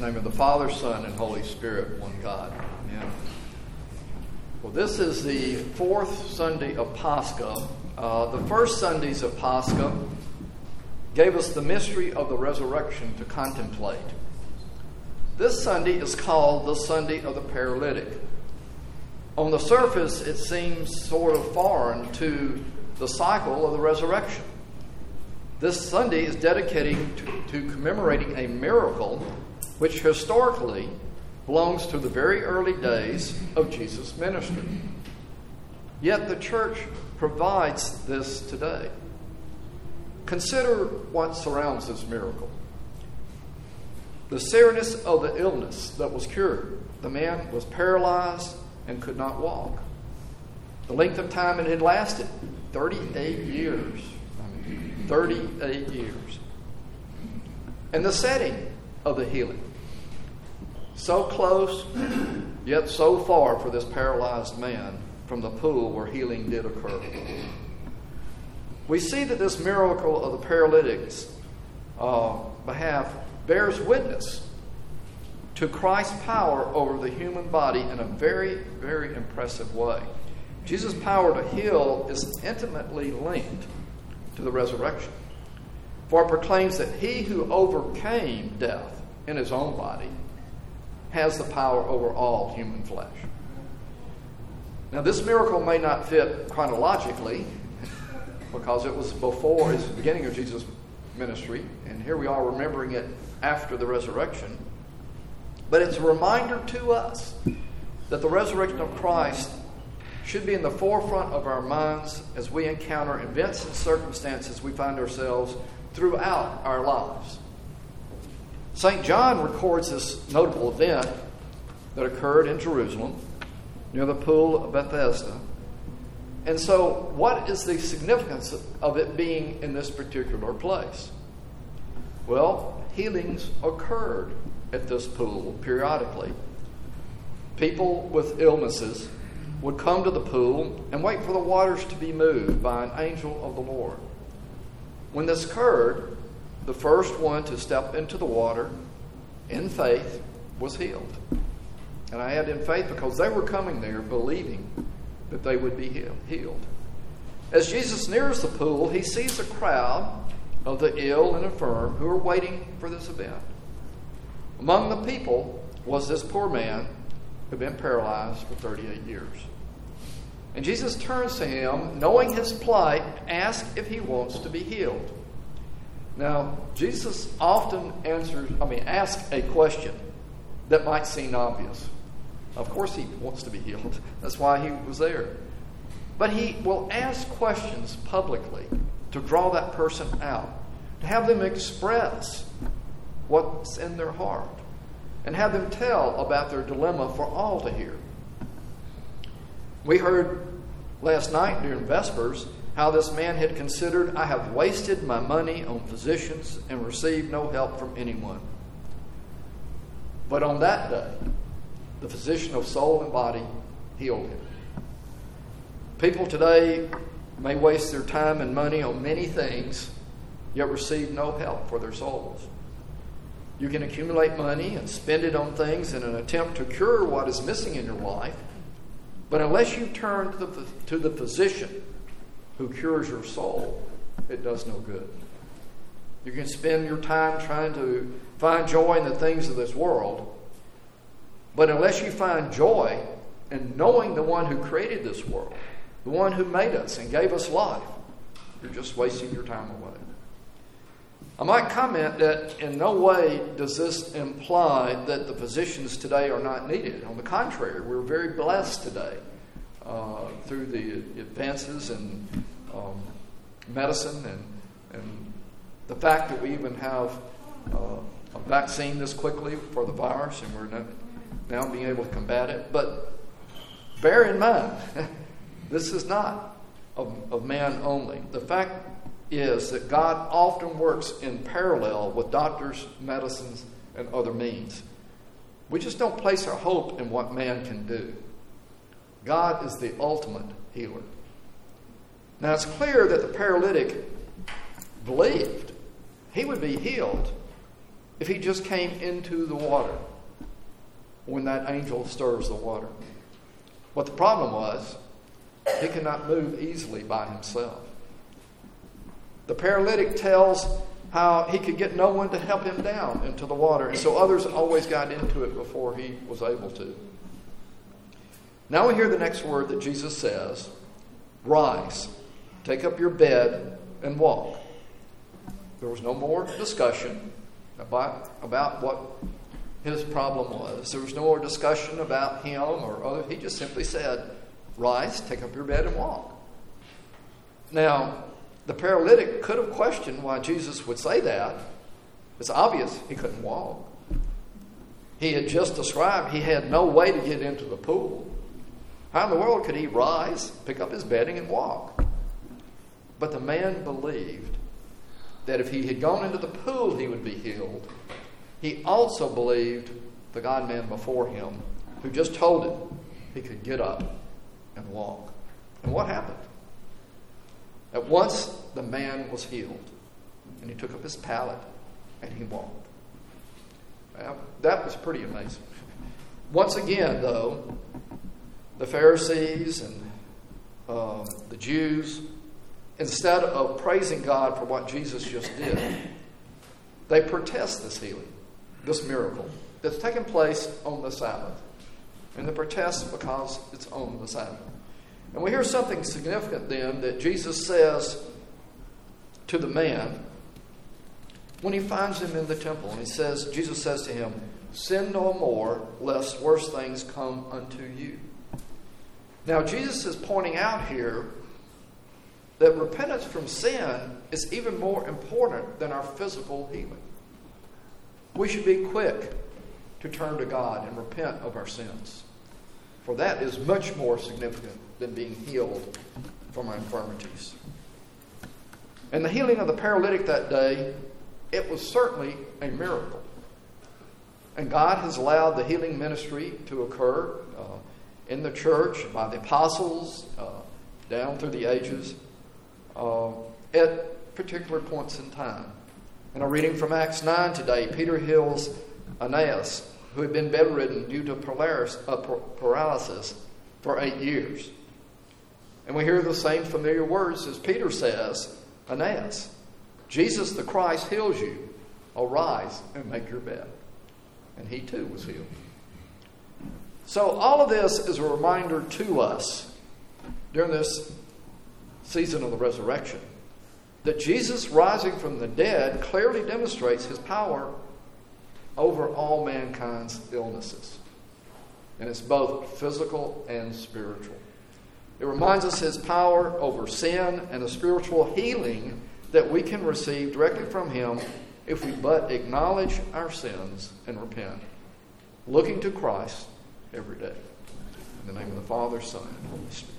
Name of the Father, Son, and Holy Spirit, one God. Amen. Well, this is the fourth Sunday of Pascha. Uh, the first Sundays of Pascha gave us the mystery of the resurrection to contemplate. This Sunday is called the Sunday of the Paralytic. On the surface, it seems sort of foreign to the cycle of the resurrection. This Sunday is dedicated to, to commemorating a miracle which historically belongs to the very early days of Jesus' ministry. Yet the church provides this today. Consider what surrounds this miracle the seriousness of the illness that was cured. The man was paralyzed and could not walk. The length of time it had lasted 38 years. I mean, 38 years. And the setting of the healing. So close, yet so far for this paralyzed man from the pool where healing did occur. We see that this miracle of the paralytic's uh, behalf bears witness to Christ's power over the human body in a very, very impressive way. Jesus' power to heal is intimately linked to the resurrection. For it proclaims that he who overcame death in his own body has the power over all human flesh. Now, this miracle may not fit chronologically because it was before his beginning of Jesus' ministry, and here we are remembering it after the resurrection. But it's a reminder to us that the resurrection of Christ should be in the forefront of our minds as we encounter events and circumstances we find ourselves throughout our lives. St. John records this notable event that occurred in Jerusalem near the pool of Bethesda. And so, what is the significance of it being in this particular place? Well, healings occurred at this pool periodically. People with illnesses would come to the pool and wait for the waters to be moved by an angel of the Lord. When this occurred, the first one to step into the water in faith was healed. And I add in faith because they were coming there believing that they would be healed. As Jesus nears the pool, he sees a crowd of the ill and infirm who are waiting for this event. Among the people was this poor man who had been paralyzed for 38 years. And Jesus turns to him, knowing his plight, asks if he wants to be healed. Now, Jesus often answers, I mean, asks a question that might seem obvious. Of course, he wants to be healed. That's why he was there. But he will ask questions publicly to draw that person out, to have them express what's in their heart, and have them tell about their dilemma for all to hear. We heard last night during Vespers how this man had considered, I have wasted my money on physicians and received no help from anyone. But on that day, the physician of soul and body healed him. People today may waste their time and money on many things, yet receive no help for their souls. You can accumulate money and spend it on things in an attempt to cure what is missing in your life, but unless you turn to the, to the physician who cures your soul, it does no good. You can spend your time trying to find joy in the things of this world, but unless you find joy in knowing the one who created this world, the one who made us and gave us life, you're just wasting your time away. I might comment that in no way does this imply that the physicians today are not needed. On the contrary, we're very blessed today uh, through the advances in um, medicine and, and the fact that we even have uh, a vaccine this quickly for the virus and we're now being able to combat it. But bear in mind, this is not of, of man only. The fact is that God often works in parallel with doctors, medicines, and other means. We just don't place our hope in what man can do. God is the ultimate healer. Now it's clear that the paralytic believed he would be healed, if he just came into the water when that angel stirs the water. But the problem was, he could not move easily by himself. The paralytic tells how he could get no one to help him down into the water, and so others always got into it before he was able to. Now we hear the next word that Jesus says Rise, take up your bed, and walk. There was no more discussion about, about what his problem was. There was no more discussion about him or other. He just simply said, Rise, take up your bed, and walk. Now, the paralytic could have questioned why Jesus would say that. It's obvious he couldn't walk. He had just described he had no way to get into the pool. How in the world could he rise, pick up his bedding, and walk? But the man believed that if he had gone into the pool, he would be healed. He also believed the God man before him, who just told him he could get up and walk. And what happened? At once the man was healed, and he took up his pallet and he walked. That was pretty amazing. Once again, though, the Pharisees and uh, the Jews, instead of praising God for what Jesus just did, they protest this healing, this miracle that's taken place on the Sabbath. And they protest because it's on the Sabbath. And we hear something significant then that Jesus says to the man when he finds him in the temple. And he says, Jesus says to him, Sin no more, lest worse things come unto you. Now, Jesus is pointing out here that repentance from sin is even more important than our physical healing. We should be quick to turn to God and repent of our sins, for that is much more significant than being healed from our infirmities. And the healing of the paralytic that day, it was certainly a miracle. And God has allowed the healing ministry to occur. Uh, in the church by the apostles uh, down through the ages uh, at particular points in time. In a reading from Acts 9 today, Peter heals Aeneas, who had been bedridden due to uh, paralysis for eight years. And we hear the same familiar words as Peter says Aeneas, Jesus the Christ heals you. Arise and make your bed. And he too was healed. So, all of this is a reminder to us during this season of the resurrection that Jesus rising from the dead clearly demonstrates his power over all mankind's illnesses. And it's both physical and spiritual. It reminds us his power over sin and the spiritual healing that we can receive directly from him if we but acknowledge our sins and repent, looking to Christ every day. In the name of the Father, Son, and Holy Spirit.